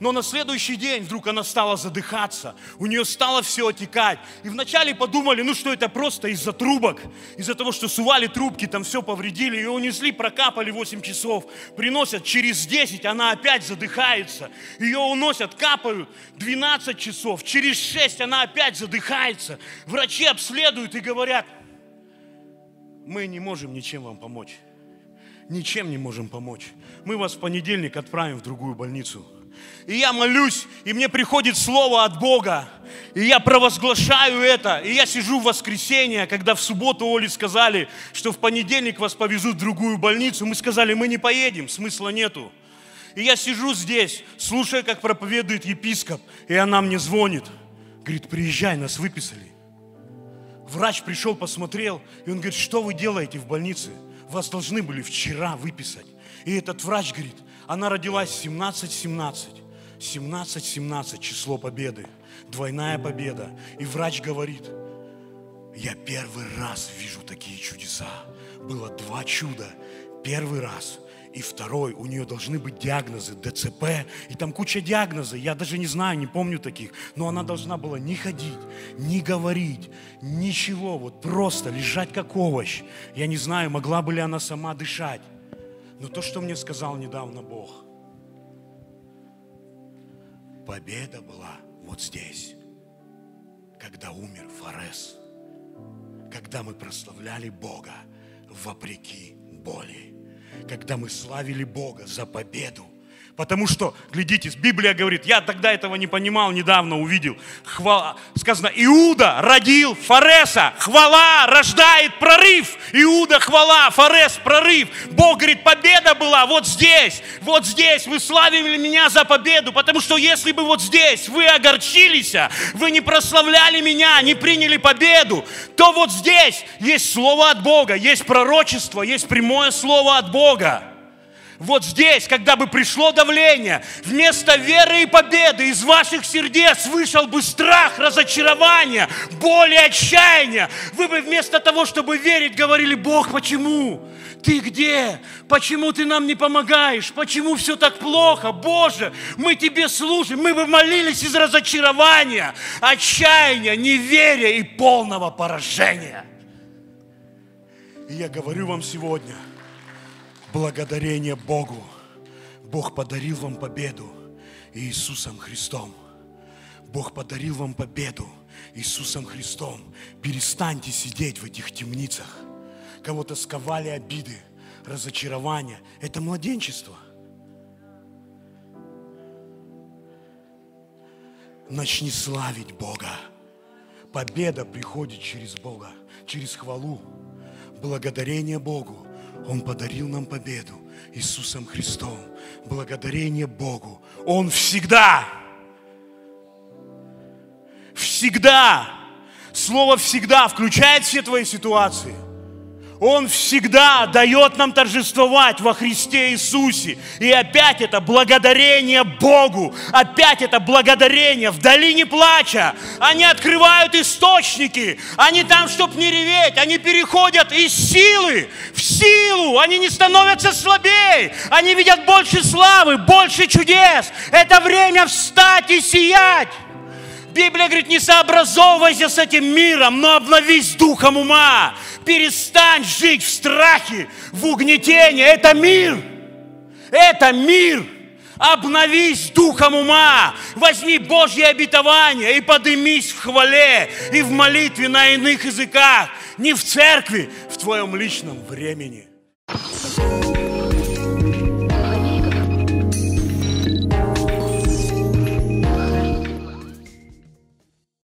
Но на следующий день вдруг она стала задыхаться, у нее стало все отекать. И вначале подумали, ну что это просто из-за трубок, из-за того, что сували трубки, там все повредили, ее унесли, прокапали 8 часов, приносят через 10, она опять задыхается. Ее уносят, капают 12 часов, через 6 она опять задыхается. Врачи обследуют и говорят, мы не можем ничем вам помочь. Ничем не можем помочь. Мы вас в понедельник отправим в другую больницу и я молюсь, и мне приходит слово от Бога, и я провозглашаю это, и я сижу в воскресенье, когда в субботу Оле сказали, что в понедельник вас повезут в другую больницу, мы сказали, мы не поедем, смысла нету. И я сижу здесь, слушаю, как проповедует епископ, и она мне звонит, говорит, приезжай, нас выписали. Врач пришел, посмотрел, и он говорит, что вы делаете в больнице? Вас должны были вчера выписать. И этот врач говорит, она родилась 17-17. 17-17 число победы. Двойная победа. И врач говорит, я первый раз вижу такие чудеса. Было два чуда. Первый раз и второй, у нее должны быть диагнозы ДЦП, и там куча диагнозов, я даже не знаю, не помню таких, но она должна была не ходить, не говорить, ничего, вот просто лежать как овощ. Я не знаю, могла бы ли она сама дышать. Но то, что мне сказал недавно Бог, победа была вот здесь, когда умер Форес, когда мы прославляли Бога вопреки боли, когда мы славили Бога за победу – Потому что, глядите, Библия говорит, я тогда этого не понимал, недавно увидел. Хвала, сказано, Иуда родил Фареса. Хвала рождает прорыв. Иуда хвала, Фарес прорыв. Бог говорит, победа была вот здесь, вот здесь. Вы славили меня за победу, потому что если бы вот здесь вы огорчились, вы не прославляли меня, не приняли победу, то вот здесь есть слово от Бога, есть пророчество, есть прямое слово от Бога вот здесь, когда бы пришло давление, вместо веры и победы из ваших сердец вышел бы страх, разочарование, боль и отчаяние. Вы бы вместо того, чтобы верить, говорили, Бог, почему? Ты где? Почему ты нам не помогаешь? Почему все так плохо? Боже, мы тебе служим. Мы бы молились из разочарования, отчаяния, неверия и полного поражения. И я говорю вам сегодня – благодарение Богу. Бог подарил вам победу Иисусом Христом. Бог подарил вам победу Иисусом Христом. Перестаньте сидеть в этих темницах. Кого-то сковали обиды, разочарования. Это младенчество. Начни славить Бога. Победа приходит через Бога, через хвалу. Благодарение Богу. Он подарил нам победу Иисусом Христом. Благодарение Богу. Он всегда, всегда, слово всегда включает все твои ситуации – он всегда дает нам торжествовать во Христе Иисусе. И опять это благодарение Богу. Опять это благодарение в долине плача. Они открывают источники. Они там, чтобы не реветь. Они переходят из силы в силу. Они не становятся слабее. Они видят больше славы, больше чудес. Это время встать и сиять. Библия говорит, не сообразовывайся с этим миром, но обновись духом ума. Перестань жить в страхе, в угнетении. Это мир. Это мир. Обновись духом ума, возьми Божье обетование и подымись в хвале и в молитве на иных языках, не в церкви, в твоем личном времени.